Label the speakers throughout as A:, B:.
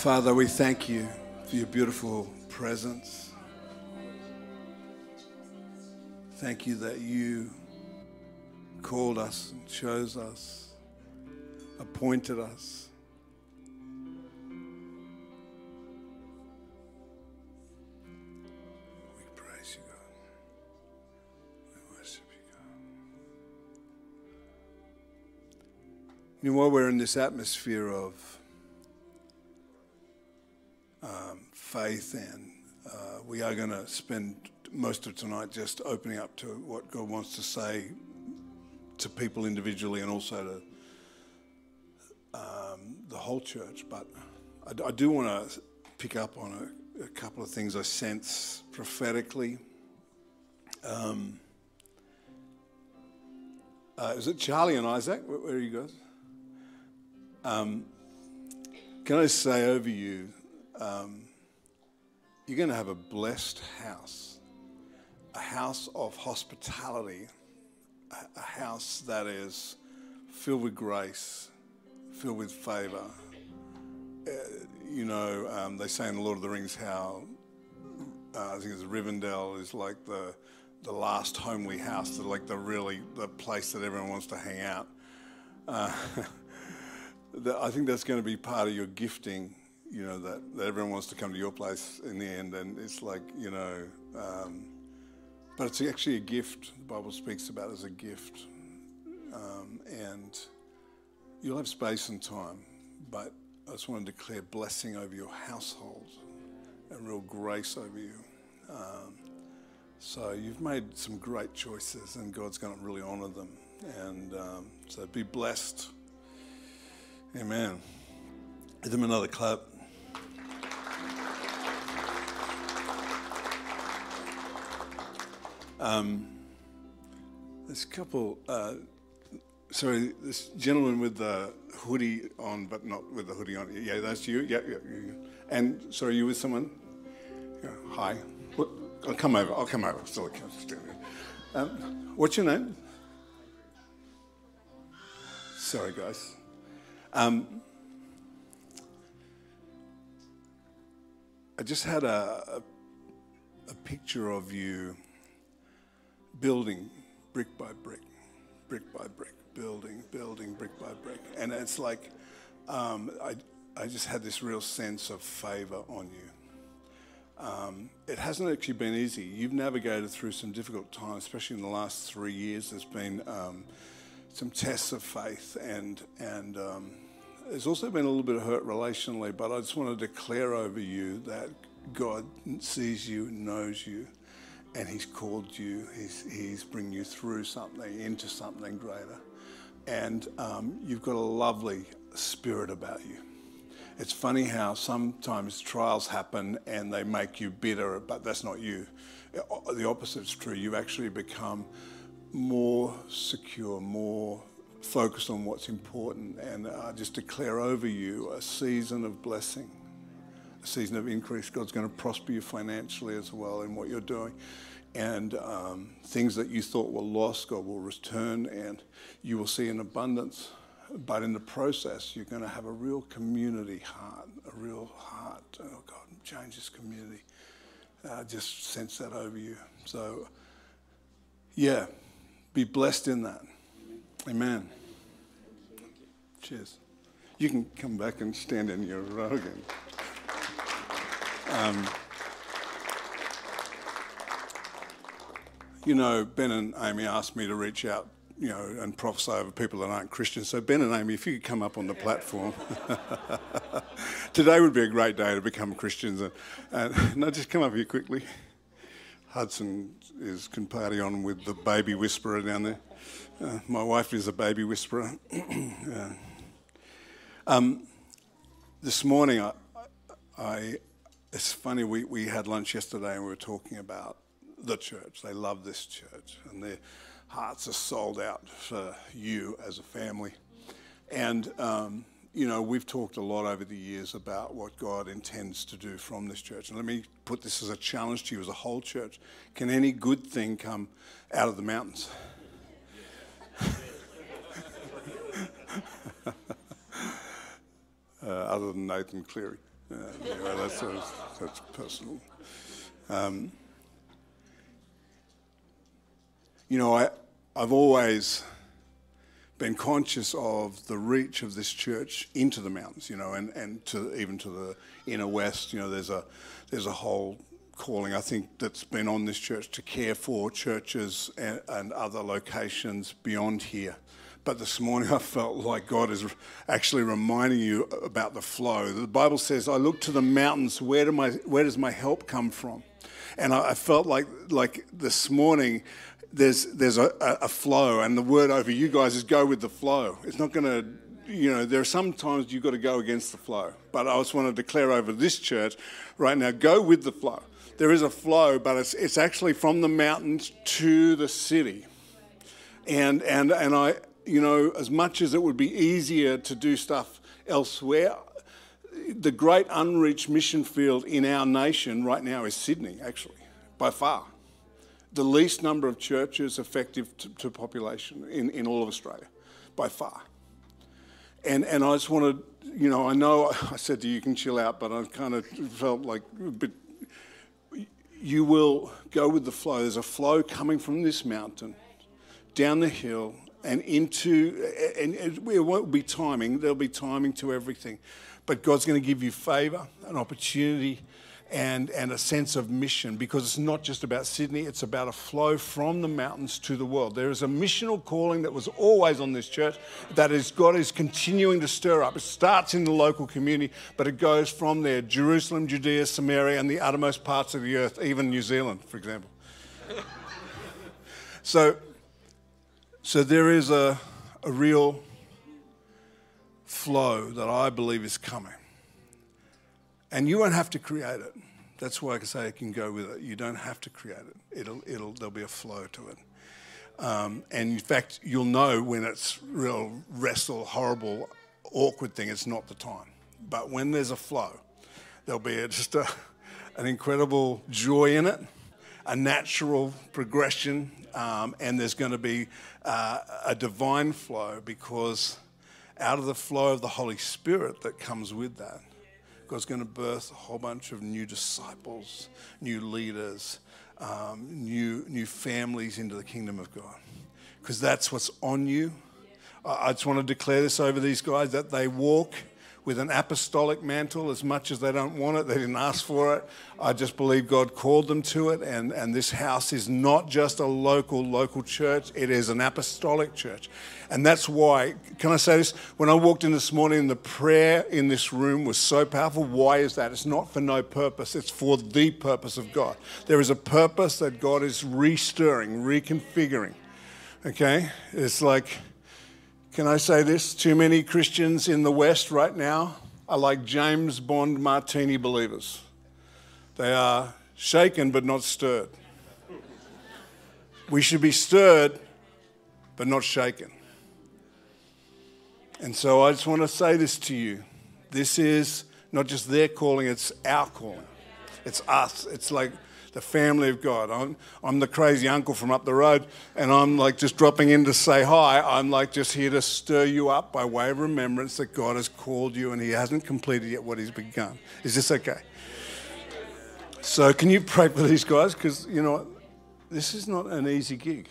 A: Father, we thank you for your beautiful presence. Thank you that you called us and chose us, appointed us. We praise you, God. We worship you, God. You know, while we're in this atmosphere of um, faith, and uh, we are going to spend most of tonight just opening up to what God wants to say to people individually and also to um, the whole church. But I, I do want to pick up on a, a, couple of things I sense prophetically. Um, uh, is it Charlie and Isaac? Where, where are you guys? Um, can I say over you, um, you're going to have a blessed house, a house of hospitality, a, a house that is filled with grace, filled with favor. Uh, you know, um, they say in the Lord of the Rings how uh, I think it's Rivendell is like the the last homely house, the, like the really the place that everyone wants to hang out. Uh, I think that's going to be part of your gifting you know, that, that everyone wants to come to your place in the end. And it's like, you know, um, but it's actually a gift. The Bible speaks about as a gift. Um, and you'll have space and time, but I just want to declare blessing over your household and real grace over you. Um, so you've made some great choices, and God's going to really honor them. And um, so be blessed. Amen. Give them another clap. Um, a couple. Uh, sorry, this gentleman with the hoodie on, but not with the hoodie on. Yeah, that's you. Yeah, yeah. yeah. And sorry, you with someone? Yeah, hi. I'll come over. I'll come over. Still, um, what's your name? Sorry, guys. Um, I just had a, a, a picture of you building brick by brick, brick by brick, building, building, brick by brick. And it's like, um, I, I just had this real sense of favor on you. Um, it hasn't actually been easy. You've navigated through some difficult times, especially in the last three years. There's been um, some tests of faith, and and um, there's also been a little bit of hurt relationally. But I just want to declare over you that God sees you, knows you, and He's called you. He's, he's bringing you through something, into something greater. And um, you've got a lovely spirit about you. It's funny how sometimes trials happen and they make you bitter, but that's not you. The opposite is true. You actually become more secure, more focused on what's important, and I just declare over you a season of blessing a season of increase. God's going to prosper you financially as well in what you're doing. And um, things that you thought were lost, God will return, and you will see an abundance. But in the process, you're going to have a real community heart, a real heart. Oh, God, change this community. Uh, just sense that over you. So, yeah, be blessed in that. Amen. Cheers. You can come back and stand in your row again. Um, you know, Ben and Amy asked me to reach out, you know, and prophesy over people that aren't Christians. So, Ben and Amy, if you could come up on the platform, today would be a great day to become Christians. And, and no, just come up here quickly. Hudson is can party on with the baby whisperer down there. Uh, my wife is a baby whisperer. yeah. um, this morning, I, I it's funny, we, we had lunch yesterday and we were talking about the church. They love this church and their hearts are sold out for you as a family. And, um, you know, we've talked a lot over the years about what God intends to do from this church. And let me put this as a challenge to you as a whole church. Can any good thing come out of the mountains? uh, other than Nathan Cleary. Uh, anyway, that's, that's personal. Um, you know, I, I've always been conscious of the reach of this church into the mountains, you know, and, and to even to the inner west. You know, there's a there's a whole calling I think that's been on this church to care for churches and, and other locations beyond here. But this morning I felt like God is actually reminding you about the flow. The Bible says, "I look to the mountains. Where do my where does my help come from?" And I, I felt like like this morning there's there's a, a, flow, and the word over you guys is go with the flow. It's not going to, you know, there are some times you've got to go against the flow. But I just want to declare over this church right now, go with the flow. There is a flow, but it's it's actually from the mountains to the city, and and and I, you know, as much as it would be easier to do stuff elsewhere. The great unreached mission field in our nation right now is Sydney, actually, by far the least number of churches effective to, to population in, in all of Australia, by far. And, and I just wanted, you know, I know I said to you, you can chill out, but I kind of felt like a bit, you will go with the flow. There's a flow coming from this mountain down the hill and into, and it won't be timing, there'll be timing to everything. But God's going to give you favor, an opportunity and, and a sense of mission because it's not just about Sydney, it's about a flow from the mountains to the world. There is a missional calling that was always on this church that is God is continuing to stir up. It starts in the local community, but it goes from there Jerusalem, Judea, Samaria, and the uttermost parts of the earth, even New Zealand, for example. so, so there is a, a real flow that I believe is coming. And you won't have to create it. That's why I can say I can go with it. You don't have to create it. It'll, it'll, there'll be a flow to it. Um, and in fact, you'll know when it's real wrestle, horrible, awkward thing, it's not the time. But when there's a flow, there'll be a, just a, an incredible joy in it, a natural progression, um, and there's going to be uh, a divine flow because out of the flow of the Holy Spirit that comes with that, God's going to birth a whole bunch of new disciples, new leaders, um, new, new families into the kingdom of God. Because that's what's on you. I just want to declare this over these guys that they walk with an apostolic mantle as much as they don't want it. They didn't ask for it. I just believe God called them to it. And, and this house is not just a local, local church, it is an apostolic church. And that's why, can I say this? When I walked in this morning, the prayer in this room was so powerful. Why is that? It's not for no purpose, it's for the purpose of God. There is a purpose that God is restirring, reconfiguring. Okay? It's like, can I say this? Too many Christians in the West right now are like James Bond martini believers. They are shaken but not stirred. We should be stirred but not shaken. And so I just want to say this to you. This is not just their calling, it's our calling. It's us. It's like the family of God. I'm, I'm the crazy uncle from up the road, and I'm like just dropping in to say hi. I'm like just here to stir you up by way of remembrance that God has called you and He hasn't completed yet what He's begun. Is this okay? So, can you pray for these guys? Because, you know, this is not an easy gig.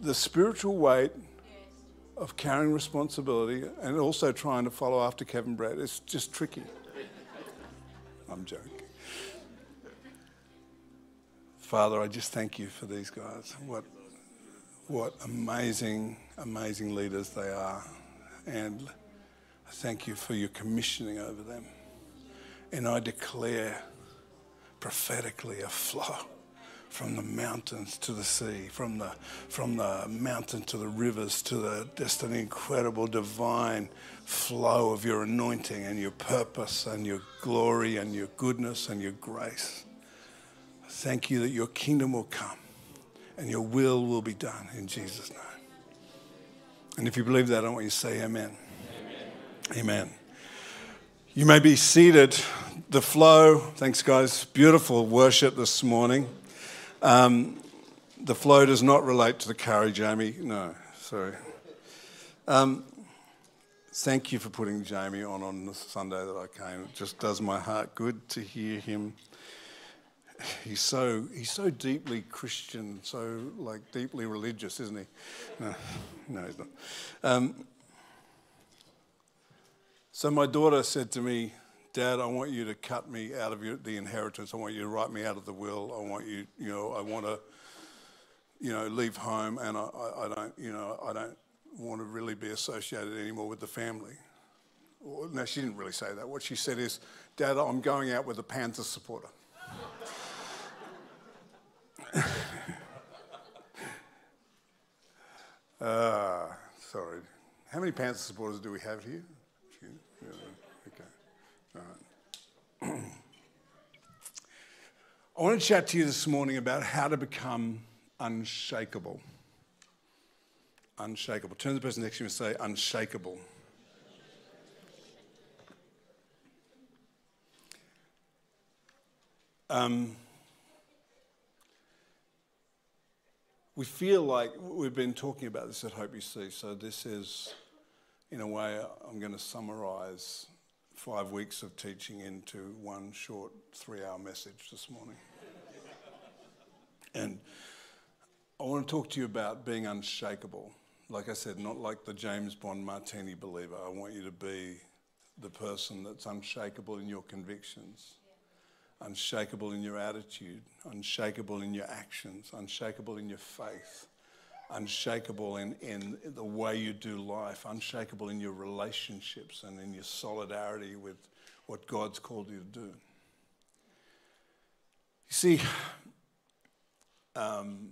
A: The spiritual weight of carrying responsibility and also trying to follow after Kevin Brad is just tricky. I'm joking. Father, I just thank you for these guys. What, what amazing, amazing leaders they are. And I thank you for your commissioning over them. And I declare prophetically a flow from the mountains to the sea, from the, from the mountain to the rivers, to the, just an incredible divine flow of your anointing and your purpose and your glory and your goodness and your grace. Thank you that your kingdom will come and your will will be done in Jesus' name. And if you believe that, I want you to say amen. Amen. amen. You may be seated. The flow, thanks, guys. Beautiful worship this morning. Um, the flow does not relate to the curry, Jamie. No, sorry. Um, Thank you for putting Jamie on on the Sunday that I came. It just does my heart good to hear him. He's so he's so deeply Christian, so like deeply religious, isn't he? No, no he's not. Um, so my daughter said to me, Dad, I want you to cut me out of your, the inheritance. I want you to write me out of the will. I want you, you know, I want to, you know, leave home, and I, I, I don't, you know, I don't want to really be associated anymore with the family. Well, no, she didn't really say that. What she said is, Dad, I'm going out with a Panther supporter. uh, sorry. How many Panther supporters do we have here? I want to chat to you this morning about how to become unshakable unshakable. Turn to the person next to you and say, unshakable. Um, we feel like we've been talking about this at Hope UC, so this is, in a way, I'm going to summarize five weeks of teaching into one short three hour message this morning. and I want to talk to you about being unshakable like I said, not like the James Bond martini believer. I want you to be the person that's unshakable in your convictions. Unshakable in your attitude, unshakable in your actions, unshakable in your faith, unshakable in, in the way you do life, unshakable in your relationships and in your solidarity with what God's called you to do. You see, um,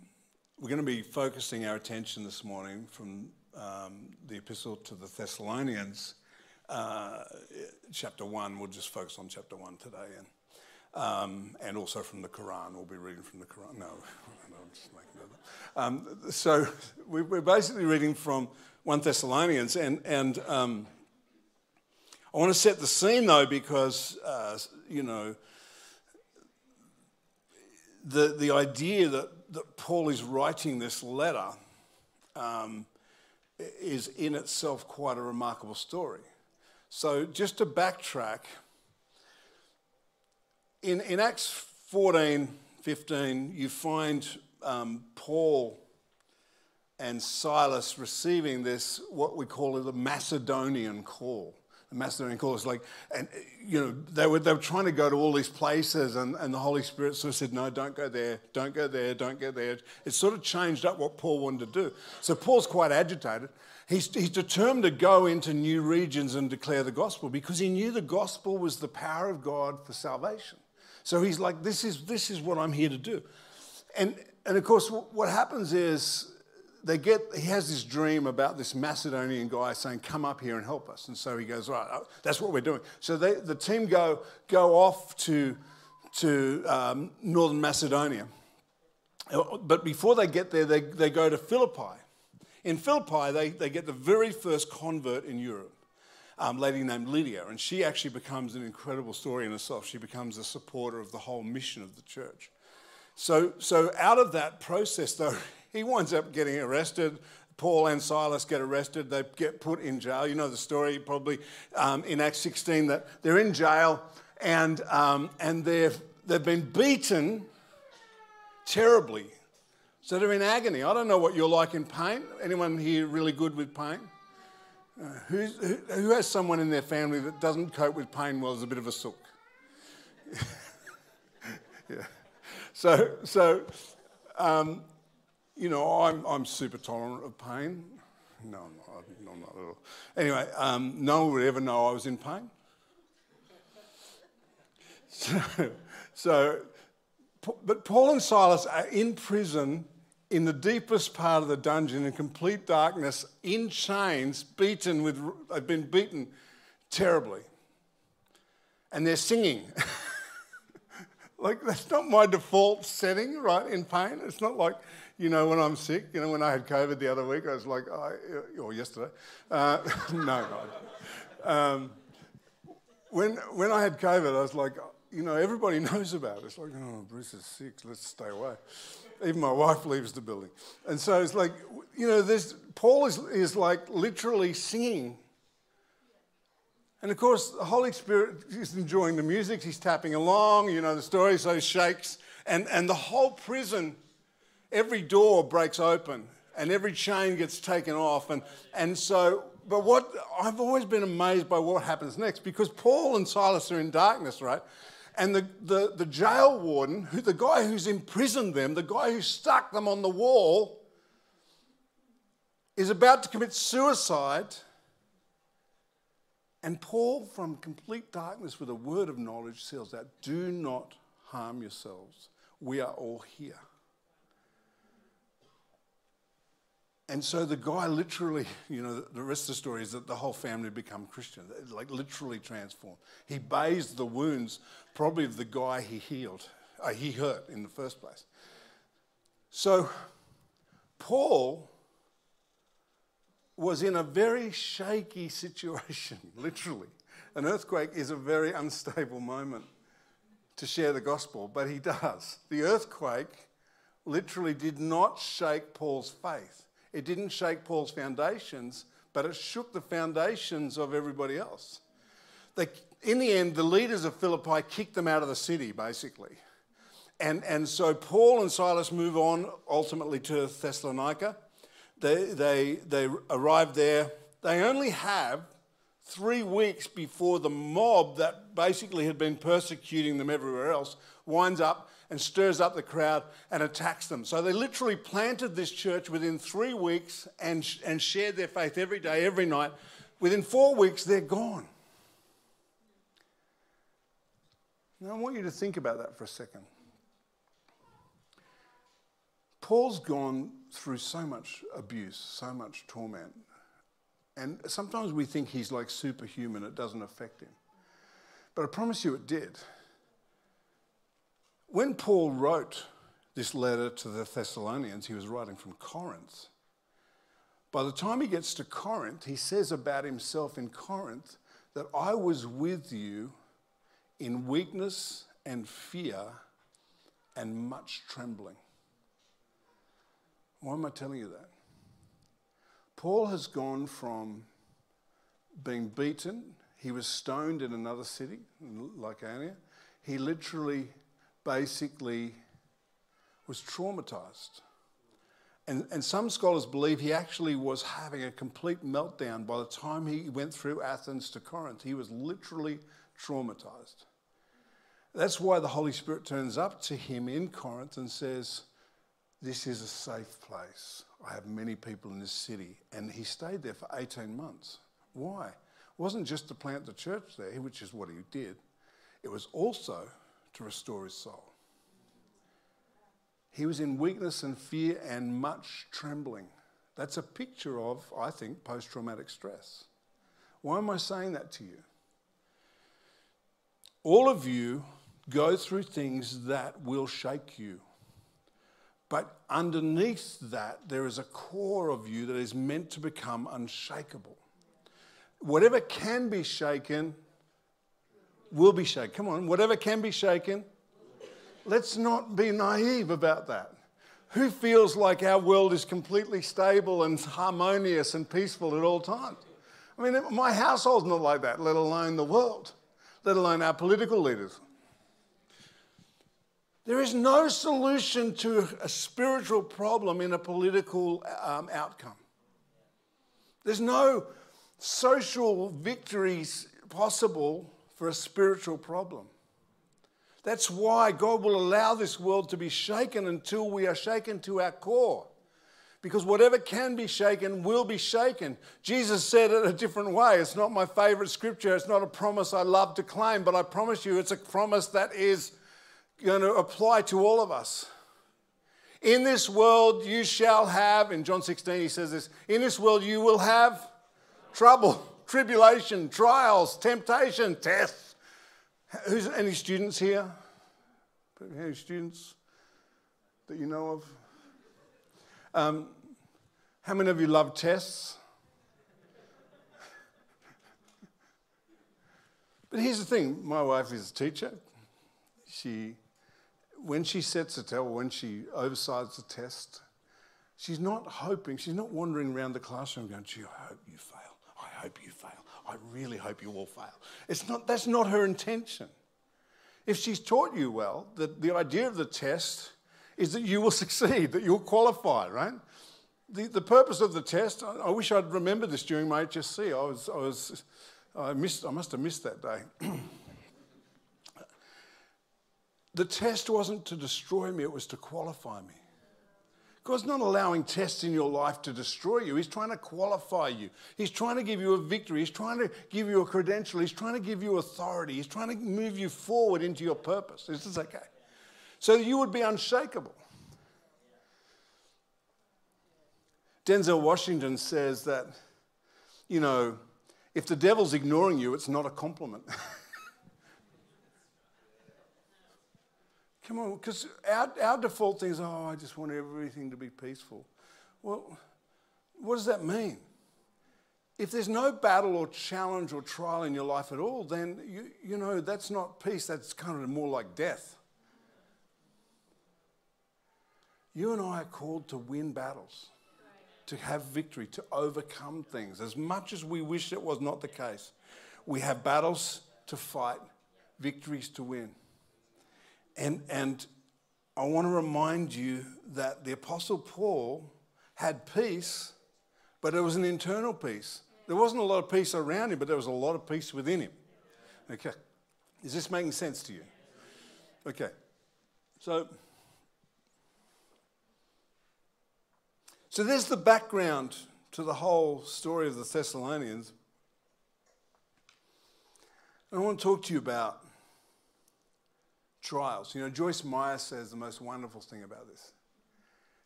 A: we're going to be focusing our attention this morning from um, the epistle to the Thessalonians, uh, chapter 1. We'll just focus on chapter 1 today. And, um, and also from the Quran. We'll be reading from the Quran. No, I'm just that. Um, so we're basically reading from 1 Thessalonians. And, and um, I want to set the scene, though, because, uh, you know, the, the idea that that Paul is writing this letter um, is in itself quite a remarkable story. So, just to backtrack, in, in Acts 14 15, you find um, Paul and Silas receiving this, what we call a Macedonian call. The Macedonian call is like, and you know, they were, they were trying to go to all these places, and, and the Holy Spirit sort of said, No, don't go there, don't go there, don't go there. It sort of changed up what Paul wanted to do. So Paul's quite agitated. He's, he's determined to go into new regions and declare the gospel because he knew the gospel was the power of God for salvation. So he's like, This is, this is what I'm here to do. And, and of course, what happens is they get, he has this dream about this Macedonian guy saying, Come up here and help us. And so he goes, Right, uh, that's what we're doing. So they, the team go, go off to, to um, northern Macedonia. Uh, but before they get there, they, they go to Philippi. In Philippi, they, they get the very first convert in Europe, um, lady named Lydia. And she actually becomes an incredible story in herself. She becomes a supporter of the whole mission of the church. So, so out of that process, though, he winds up getting arrested. Paul and Silas get arrested. They get put in jail. You know the story probably um, in Acts 16 that they're in jail and, um, and they've, they've been beaten terribly. So they're in agony. I don't know what you're like in pain. Anyone here really good with pain? Who, who has someone in their family that doesn't cope with pain well as a bit of a sook? yeah. So, so um, you know, I'm, I'm super tolerant of pain. No, I'm not, I'm not at all. Anyway, um, no one would ever know I was in pain. So, so, but Paul and Silas are in prison in the deepest part of the dungeon in complete darkness, in chains, beaten with, they've been beaten terribly. And they're singing. like, that's not my default setting, right, in pain. It's not like, you know, when I'm sick, you know, when I had COVID the other week, I was like, oh, or yesterday. Uh, no, no. Um, when, when I had COVID, I was like, you know, everybody knows about it. It's like, oh, Bruce is sick, let's stay away. Even my wife leaves the building. And so it's like, you know, this, Paul is, is like literally singing And of course, the Holy Spirit is enjoying the music. He's tapping along, you know the story, so shakes. And, and the whole prison, every door breaks open and every chain gets taken off. And, and so, but what I've always been amazed by what happens next because Paul and Silas are in darkness, right? And the, the, the jail warden, who, the guy who's imprisoned them, the guy who stuck them on the wall, is about to commit suicide. And Paul, from complete darkness with a word of knowledge, says that Do not harm yourselves. We are all here. And so the guy literally, you know, the rest of the story is that the whole family become Christian, like literally transformed. He bathed the wounds, probably of the guy he healed, uh, he hurt in the first place. So Paul was in a very shaky situation, literally. An earthquake is a very unstable moment to share the gospel, but he does. The earthquake literally did not shake Paul's faith. It didn't shake Paul's foundations, but it shook the foundations of everybody else. They, in the end, the leaders of Philippi kicked them out of the city, basically. And, and so Paul and Silas move on ultimately to Thessalonica. They, they, they arrive there. They only have three weeks before the mob that basically had been persecuting them everywhere else winds up and stirs up the crowd and attacks them. So they literally planted this church within three weeks and, and shared their faith every day, every night. Within four weeks, they're gone. Now, I want you to think about that for a second. Paul's gone through so much abuse, so much torment. And sometimes we think he's like superhuman, it doesn't affect him. But I promise you it did. When Paul wrote this letter to the Thessalonians, he was writing from Corinth. By the time he gets to Corinth, he says about himself in Corinth that I was with you in weakness and fear and much trembling. Why am I telling you that? Paul has gone from being beaten, he was stoned in another city, like Lycaonia. He literally basically was traumatized. And, and some scholars believe he actually was having a complete meltdown by the time he went through Athens to Corinth. He was literally traumatized. That's why the Holy Spirit turns up to him in Corinth and says, This is a safe place. I have many people in this city. And he stayed there for 18 months. Why? It wasn't just to plant the church there, which is what he did, it was also to restore his soul. He was in weakness and fear and much trembling. That's a picture of, I think, post traumatic stress. Why am I saying that to you? All of you go through things that will shake you. But underneath that, there is a core of you that is meant to become unshakable. Whatever can be shaken will be shaken. Come on, whatever can be shaken, let's not be naive about that. Who feels like our world is completely stable and harmonious and peaceful at all times? I mean, my household's not like that, let alone the world, let alone our political leaders. There is no solution to a spiritual problem in a political um, outcome. There's no social victories possible for a spiritual problem. That's why God will allow this world to be shaken until we are shaken to our core. Because whatever can be shaken will be shaken. Jesus said it a different way. It's not my favorite scripture. It's not a promise I love to claim, but I promise you it's a promise that is going to apply to all of us. In this world you shall have, in John 16 he says this, in this world you will have trouble tribulation, trials, temptation, tests. Who's any students here? Any students that you know of? Um, how many of you love tests? but here's the thing my wife is a teacher. She, when she sets a test, when she oversights a test, she's not hoping, she's not wandering around the classroom going, gee, I hope you fail hope you fail. I really hope you all fail. It's not, that's not her intention. If she's taught you well, the, the idea of the test is that you will succeed, that you'll qualify, right? The, the purpose of the test, I, I wish I'd remembered this during my HSC. I, was, I, was, I, missed, I must have missed that day. the test wasn't to destroy me, it was to qualify me. God's not allowing tests in your life to destroy you. He's trying to qualify you. He's trying to give you a victory. He's trying to give you a credential. He's trying to give you authority. He's trying to move you forward into your purpose. This is okay. So you would be unshakable. Denzel Washington says that, you know, if the devil's ignoring you, it's not a compliment. Come on, because our, our default thing is, oh, I just want everything to be peaceful. Well, what does that mean? If there's no battle or challenge or trial in your life at all, then you, you know that's not peace, that's kind of more like death. You and I are called to win battles, to have victory, to overcome things. As much as we wish it was not the case, we have battles to fight, victories to win. And, and I want to remind you that the Apostle Paul had peace, but it was an internal peace. There wasn't a lot of peace around him, but there was a lot of peace within him. Okay. Is this making sense to you? Okay. So, so there's the background to the whole story of the Thessalonians. And I want to talk to you about trials. You know, Joyce Meyer says the most wonderful thing about this.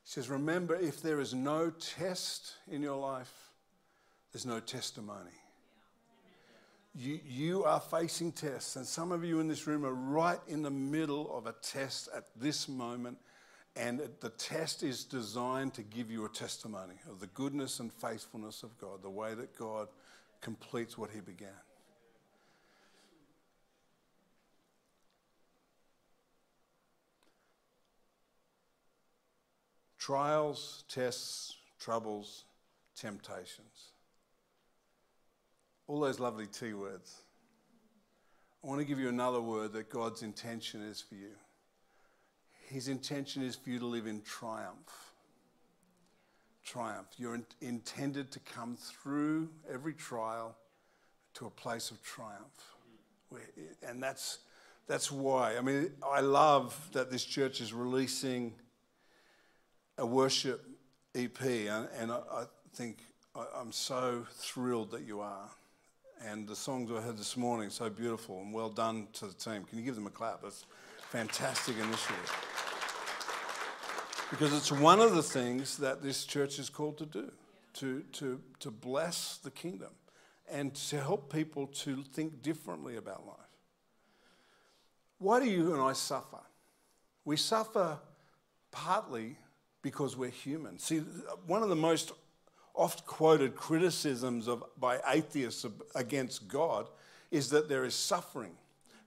A: She says, Remember, if there is no test in your life, there's no testimony. You, you are facing tests, and some of you in this room are right in the middle of a test at this moment. And the test is designed to give you a testimony of the goodness and faithfulness of God, the way that God completes what He began. Trials, tests, troubles, temptations. All those lovely T words. I want to give you another word that God's intention is for you. His intention is for you to live in triumph. Triumph. You're in, intended to come through every trial to a place of triumph. And that's, that's why. I mean, I love that this church is releasing a worship EP, and, and I, I, think I, I'm so thrilled that you are. And the songs I heard this morning, so beautiful and well done to the team. Can you give them a clap? That's fantastic initiative. Because it's one of the things that this church is called to do, to, to, to bless the kingdom and to help people to think differently about life. Why do you and I suffer? We suffer partly because we're human. See, one of the most oft quoted criticisms of, by atheists against God is that there is suffering.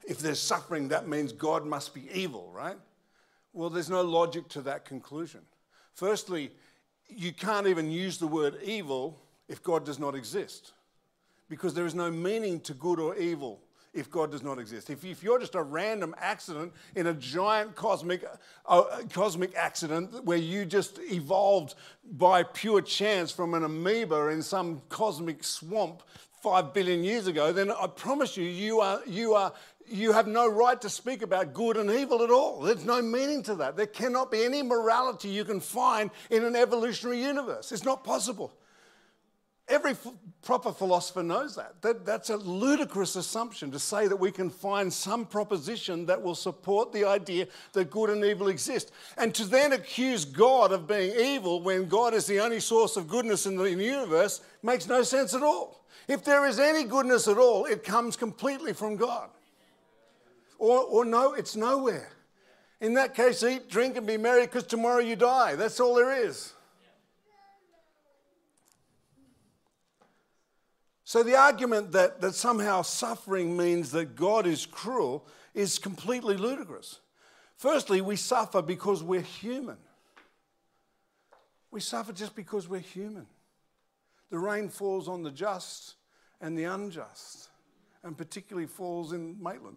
A: If there's suffering, that means God must be evil, right? Well, there's no logic to that conclusion. Firstly, you can't even use the word evil if God does not exist, because there is no meaning to good or evil if God does not exist. If, if you're just a random accident in a giant cosmic, uh, cosmic accident where you just evolved by pure chance from an amoeba in some cosmic swamp five billion years ago, then I promise you, you, are, you, are, you have no right to speak about good and evil at all. There's no meaning to that. There cannot be any morality you can find in an evolutionary universe. It's not possible. Every f- proper philosopher knows that. that. That's a ludicrous assumption to say that we can find some proposition that will support the idea that good and evil exist. And to then accuse God of being evil when God is the only source of goodness in the universe makes no sense at all. If there is any goodness at all, it comes completely from God. Or, or no, it's nowhere. In that case, eat, drink, and be merry because tomorrow you die. That's all there is. So the argument that, that somehow suffering means that God is cruel is completely ludicrous. Firstly, we suffer because we're human. We suffer just because we're human. The rain falls on the just and the unjust, and particularly falls in Maitland.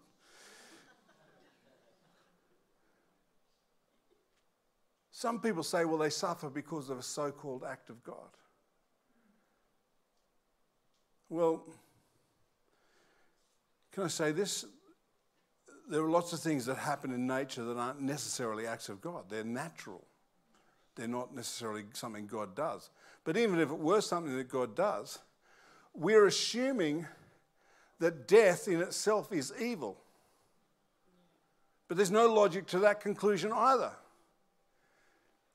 A: Some people say, well, they suffer because of a so called act of God. Well, can I say this? There are lots of things that happen in nature that aren't necessarily acts of God, they're natural. They're not necessarily something God does. But even if it were something that God does, we're assuming that death in itself is evil. But there's no logic to that conclusion either.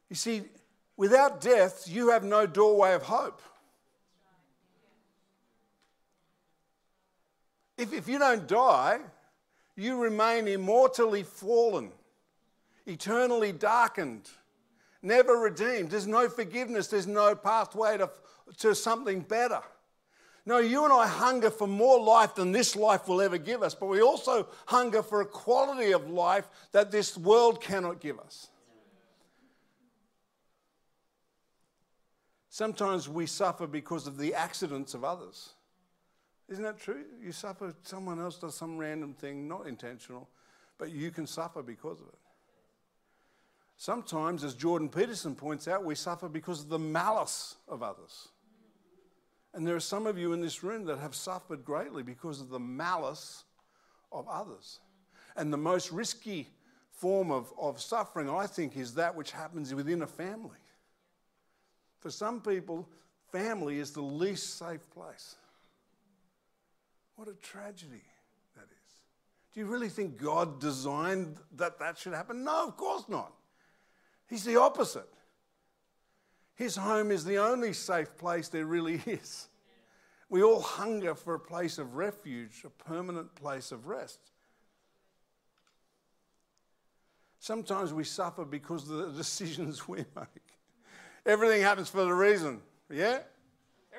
A: You see, without death, you have no doorway of hope. If, if you don't die, you remain immortally fallen, eternally darkened, never redeemed. There's no forgiveness, there's no pathway to, to something better. No, you and I hunger for more life than this life will ever give us, but we also hunger for a quality of life that this world cannot give us. Sometimes we suffer because of the accidents of others. Isn't that true? You suffer, someone else does some random thing, not intentional, but you can suffer because of it. Sometimes, as Jordan Peterson points out, we suffer because of the malice of others. And there are some of you in this room that have suffered greatly because of the malice of others. And the most risky form of, of suffering, I think, is that which happens within a family. For some people, family is the least safe place. What a tragedy that is. Do you really think God designed that that should happen? No, of course not. He's the opposite. His home is the only safe place there really is. We all hunger for a place of refuge, a permanent place of rest. Sometimes we suffer because of the decisions we make. Everything happens for a reason. Yeah?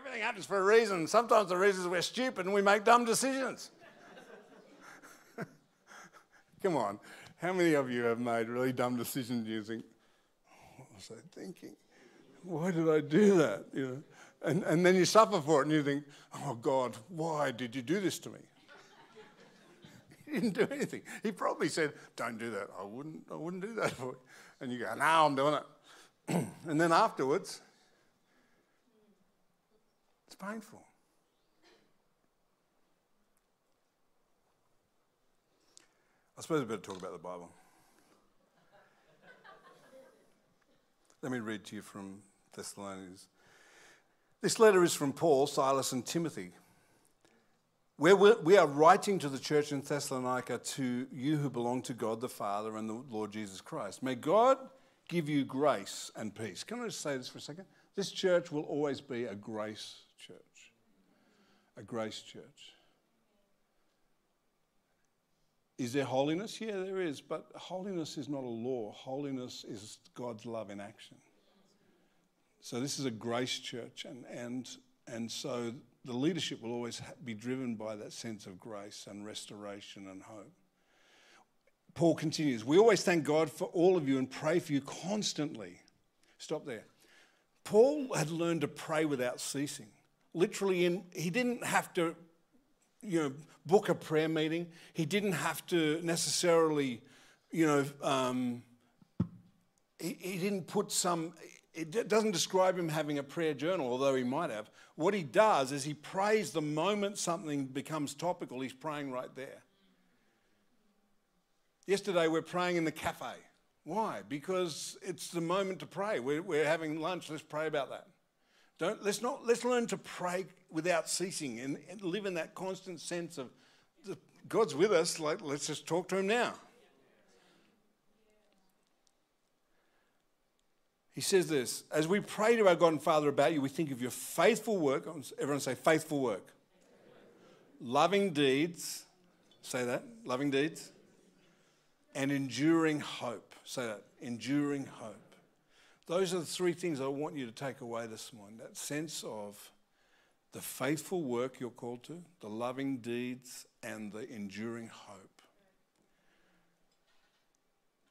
A: Everything happens for a reason. Sometimes the reason is we're stupid and we make dumb decisions. Come on. How many of you have made really dumb decisions you think, what was I thinking? Why did I do that? You know? and, and then you suffer for it and you think, oh God, why did you do this to me? he didn't do anything. He probably said, don't do that. I wouldn't, I wouldn't do that for you. And you go, now I'm doing it. and then afterwards, painful. I suppose we better talk about the Bible. Let me read to you from Thessalonians. This letter is from Paul, Silas, and Timothy. Where we are writing to the church in Thessalonica to you who belong to God the Father and the Lord Jesus Christ. May God give you grace and peace. Can I just say this for a second? This church will always be a grace. A grace church. Is there holiness? Yeah, there is. But holiness is not a law, holiness is God's love in action. So this is a grace church, and, and, and so the leadership will always be driven by that sense of grace and restoration and hope. Paul continues, We always thank God for all of you and pray for you constantly. Stop there. Paul had learned to pray without ceasing. Literally, in, he didn't have to you know, book a prayer meeting. He didn't have to necessarily, you know, um, he, he didn't put some, it doesn't describe him having a prayer journal, although he might have. What he does is he prays the moment something becomes topical, he's praying right there. Yesterday, we're praying in the cafe. Why? Because it's the moment to pray. We're, we're having lunch. Let's pray about that. Don't, let's, not, let's learn to pray without ceasing and, and live in that constant sense of God's with us. Like, let's just talk to Him now. He says this As we pray to our God and Father about you, we think of your faithful work. Everyone say, faithful work. Loving deeds. Say that. Loving deeds and enduring hope. Say that enduring hope. Those are the three things I want you to take away this morning that sense of the faithful work you're called to, the loving deeds, and the enduring hope.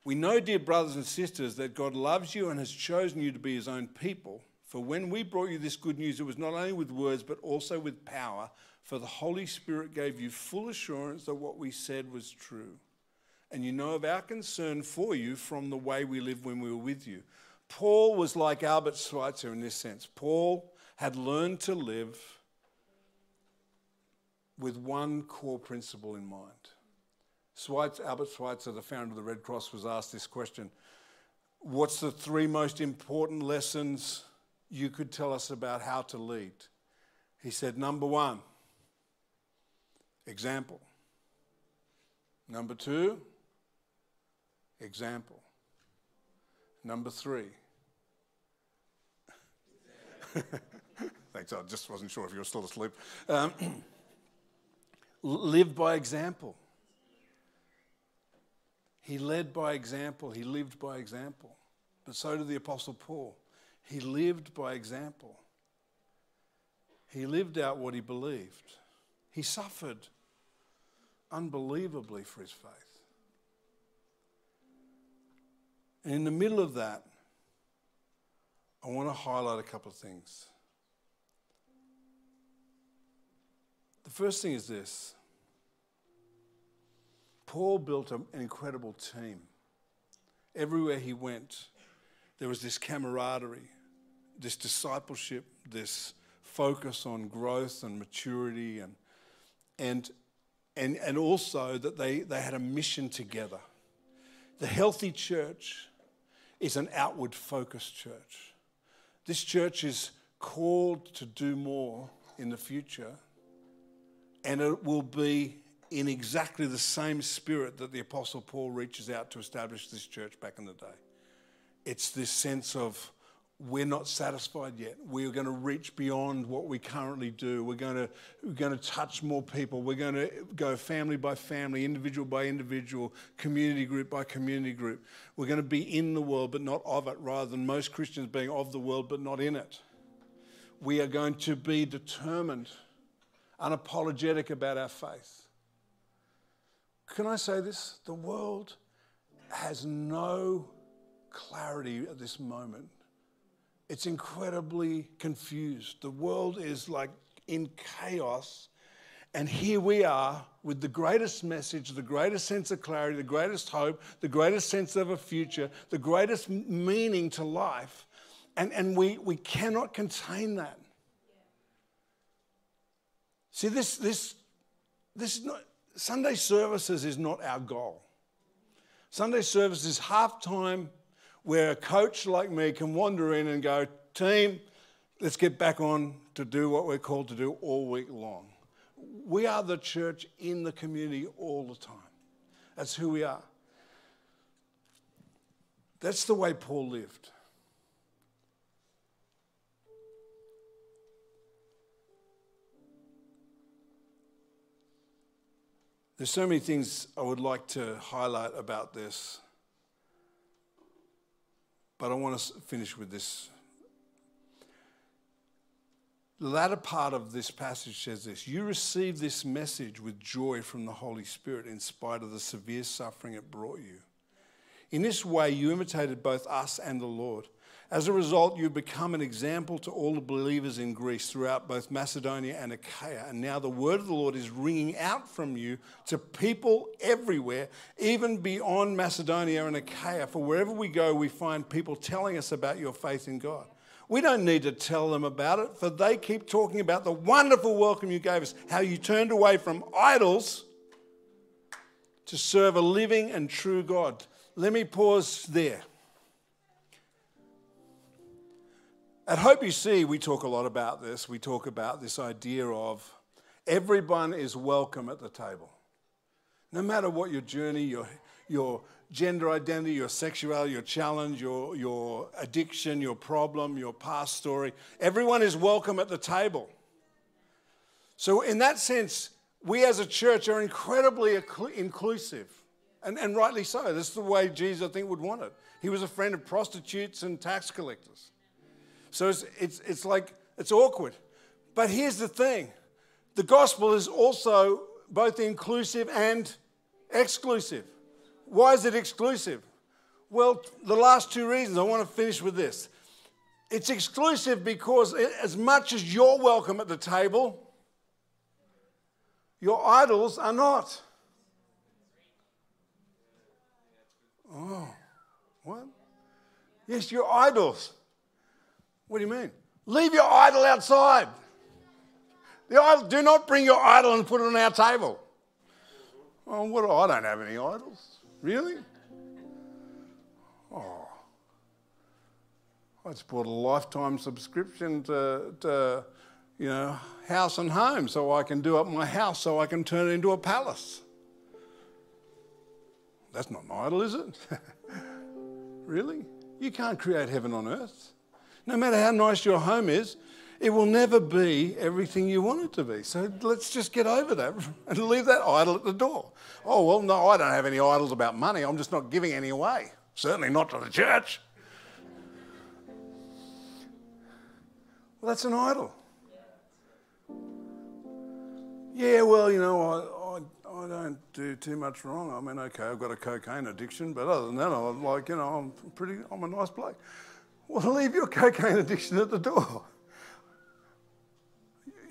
A: We know, dear brothers and sisters, that God loves you and has chosen you to be his own people. For when we brought you this good news, it was not only with words, but also with power, for the Holy Spirit gave you full assurance that what we said was true. And you know of our concern for you from the way we lived when we were with you. Paul was like Albert Schweitzer in this sense. Paul had learned to live with one core principle in mind. Schweitzer, Albert Schweitzer, the founder of the Red Cross, was asked this question What's the three most important lessons you could tell us about how to lead? He said, Number one, example. Number two, example. Number three. Thanks, I just wasn't sure if you were still asleep. Um, live by example. He led by example, he lived by example. But so did the Apostle Paul. He lived by example. He lived out what he believed. He suffered unbelievably for his faith. And in the middle of that, I want to highlight a couple of things. The first thing is this Paul built an incredible team. Everywhere he went, there was this camaraderie, this discipleship, this focus on growth and maturity, and, and, and, and also that they, they had a mission together. The healthy church is an outward focused church. This church is called to do more in the future, and it will be in exactly the same spirit that the Apostle Paul reaches out to establish this church back in the day. It's this sense of we're not satisfied yet. We're going to reach beyond what we currently do. We're going to, we're going to touch more people. We're going to go family by family, individual by individual, community group by community group. We're going to be in the world but not of it, rather than most Christians being of the world but not in it. We are going to be determined, unapologetic about our faith. Can I say this? The world has no clarity at this moment it's incredibly confused. The world is like in chaos. And here we are with the greatest message, the greatest sense of clarity, the greatest hope, the greatest sense of a future, the greatest meaning to life. And, and we, we cannot contain that. See, this, this, this is not, Sunday services is not our goal. Sunday service is halftime where a coach like me can wander in and go, team, let's get back on to do what we're called to do all week long. We are the church in the community all the time. That's who we are. That's the way Paul lived. There's so many things I would like to highlight about this. But I want to finish with this. The latter part of this passage says this You received this message with joy from the Holy Spirit in spite of the severe suffering it brought you. In this way, you imitated both us and the Lord. As a result, you've become an example to all the believers in Greece throughout both Macedonia and Achaia. And now the word of the Lord is ringing out from you to people everywhere, even beyond Macedonia and Achaia. For wherever we go, we find people telling us about your faith in God. We don't need to tell them about it, for they keep talking about the wonderful welcome you gave us, how you turned away from idols to serve a living and true God. Let me pause there. At Hope UC, we talk a lot about this. We talk about this idea of everyone is welcome at the table. No matter what your journey, your, your gender identity, your sexuality, your challenge, your, your addiction, your problem, your past story, everyone is welcome at the table. So, in that sense, we as a church are incredibly inclusive. And, and rightly so. This is the way Jesus, I think, would want it. He was a friend of prostitutes and tax collectors. So it's, it's, it's like, it's awkward. But here's the thing the gospel is also both inclusive and exclusive. Why is it exclusive? Well, the last two reasons. I want to finish with this. It's exclusive because, as much as you're welcome at the table, Your idols are not. Oh, what? Yes, your idols. What do you mean? Leave your idol outside. The idol, do not bring your idol and put it on our table. Oh, what? I don't have any idols. Really? Oh. I just bought a lifetime subscription to, to, you know, house and home so I can do up my house so I can turn it into a palace. That's not an idol, is it? really? You can't create heaven on earth. No matter how nice your home is, it will never be everything you want it to be. So let's just get over that and leave that idol at the door. Oh, well, no, I don't have any idols about money. I'm just not giving any away. Certainly not to the church. Well, that's an idol. Yeah, well, you know, I, I, I don't do too much wrong. I mean, okay, I've got a cocaine addiction, but other than that, I'm like, you know, I'm pretty, I'm a nice bloke. Well, leave your cocaine addiction at the door.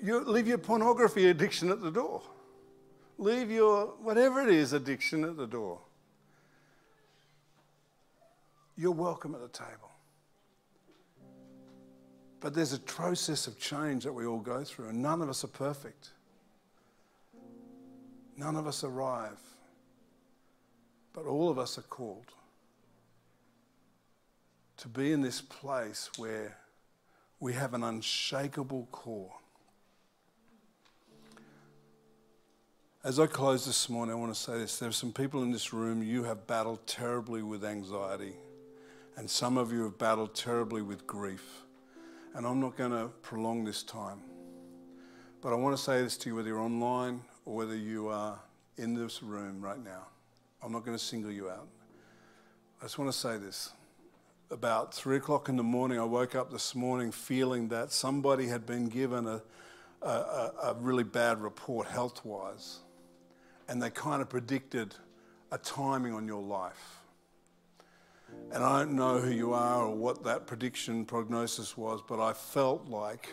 A: You leave your pornography addiction at the door. Leave your whatever it is addiction at the door. You're welcome at the table. But there's a process of change that we all go through, and none of us are perfect. None of us arrive. But all of us are called to be in this place where we have an unshakable core. As I close this morning, I want to say this. There are some people in this room, you have battled terribly with anxiety, and some of you have battled terribly with grief. And I'm not going to prolong this time. But I want to say this to you whether you're online or whether you are in this room right now. I'm not going to single you out. I just want to say this about three o'clock in the morning, I woke up this morning feeling that somebody had been given a, a, a really bad report health wise. And they kind of predicted a timing on your life. And I don't know who you are or what that prediction prognosis was, but I felt like,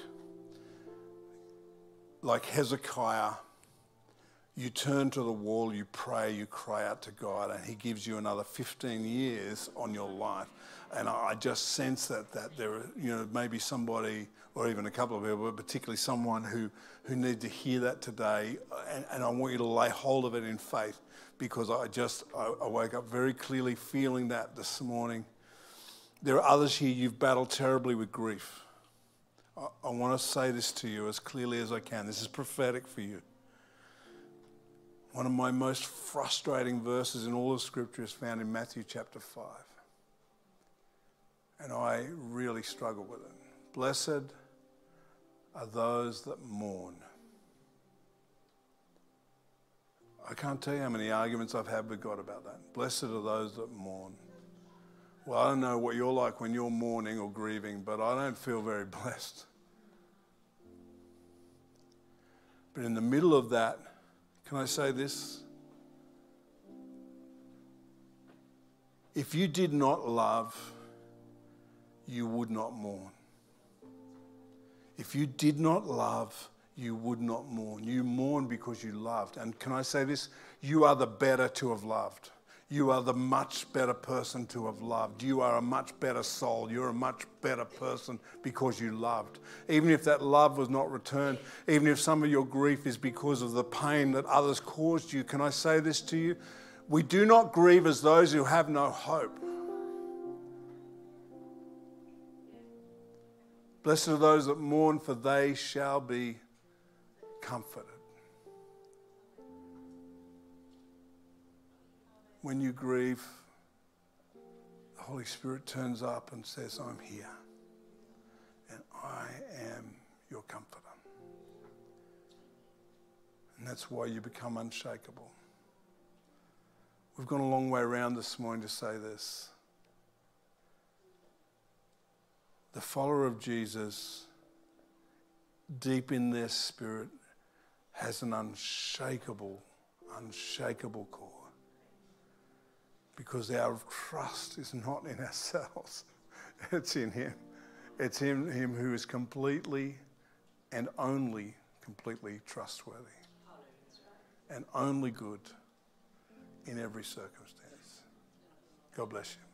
A: like Hezekiah you turn to the wall, you pray, you cry out to God, and He gives you another 15 years on your life. And I just sense that that there, you know, maybe somebody or even a couple of people, but particularly someone who who need to hear that today. And, and I want you to lay hold of it in faith, because I just I, I woke up very clearly feeling that this morning. There are others here you've battled terribly with grief. I, I want to say this to you as clearly as I can. This is prophetic for you. One of my most frustrating verses in all of Scripture is found in Matthew chapter 5. And I really struggle with it. Blessed are those that mourn. I can't tell you how many arguments I've had with God about that. Blessed are those that mourn. Well, I don't know what you're like when you're mourning or grieving, but I don't feel very blessed. But in the middle of that, can I say this? If you did not love, you would not mourn. If you did not love, you would not mourn. You mourn because you loved. And can I say this? You are the better to have loved. You are the much better person to have loved. You are a much better soul. You're a much better person because you loved. Even if that love was not returned, even if some of your grief is because of the pain that others caused you, can I say this to you? We do not grieve as those who have no hope. Blessed are those that mourn, for they shall be comforted. when you grieve, the Holy Spirit turns up and says, I'm here. And I am your comforter. And that's why you become unshakable. We've gone a long way around this morning to say this. The follower of Jesus, deep in their spirit, has an unshakable, unshakable core because our trust is not in ourselves, it's in Him. It's in Him who is completely and only completely trustworthy. and only good in every circumstance. God bless you.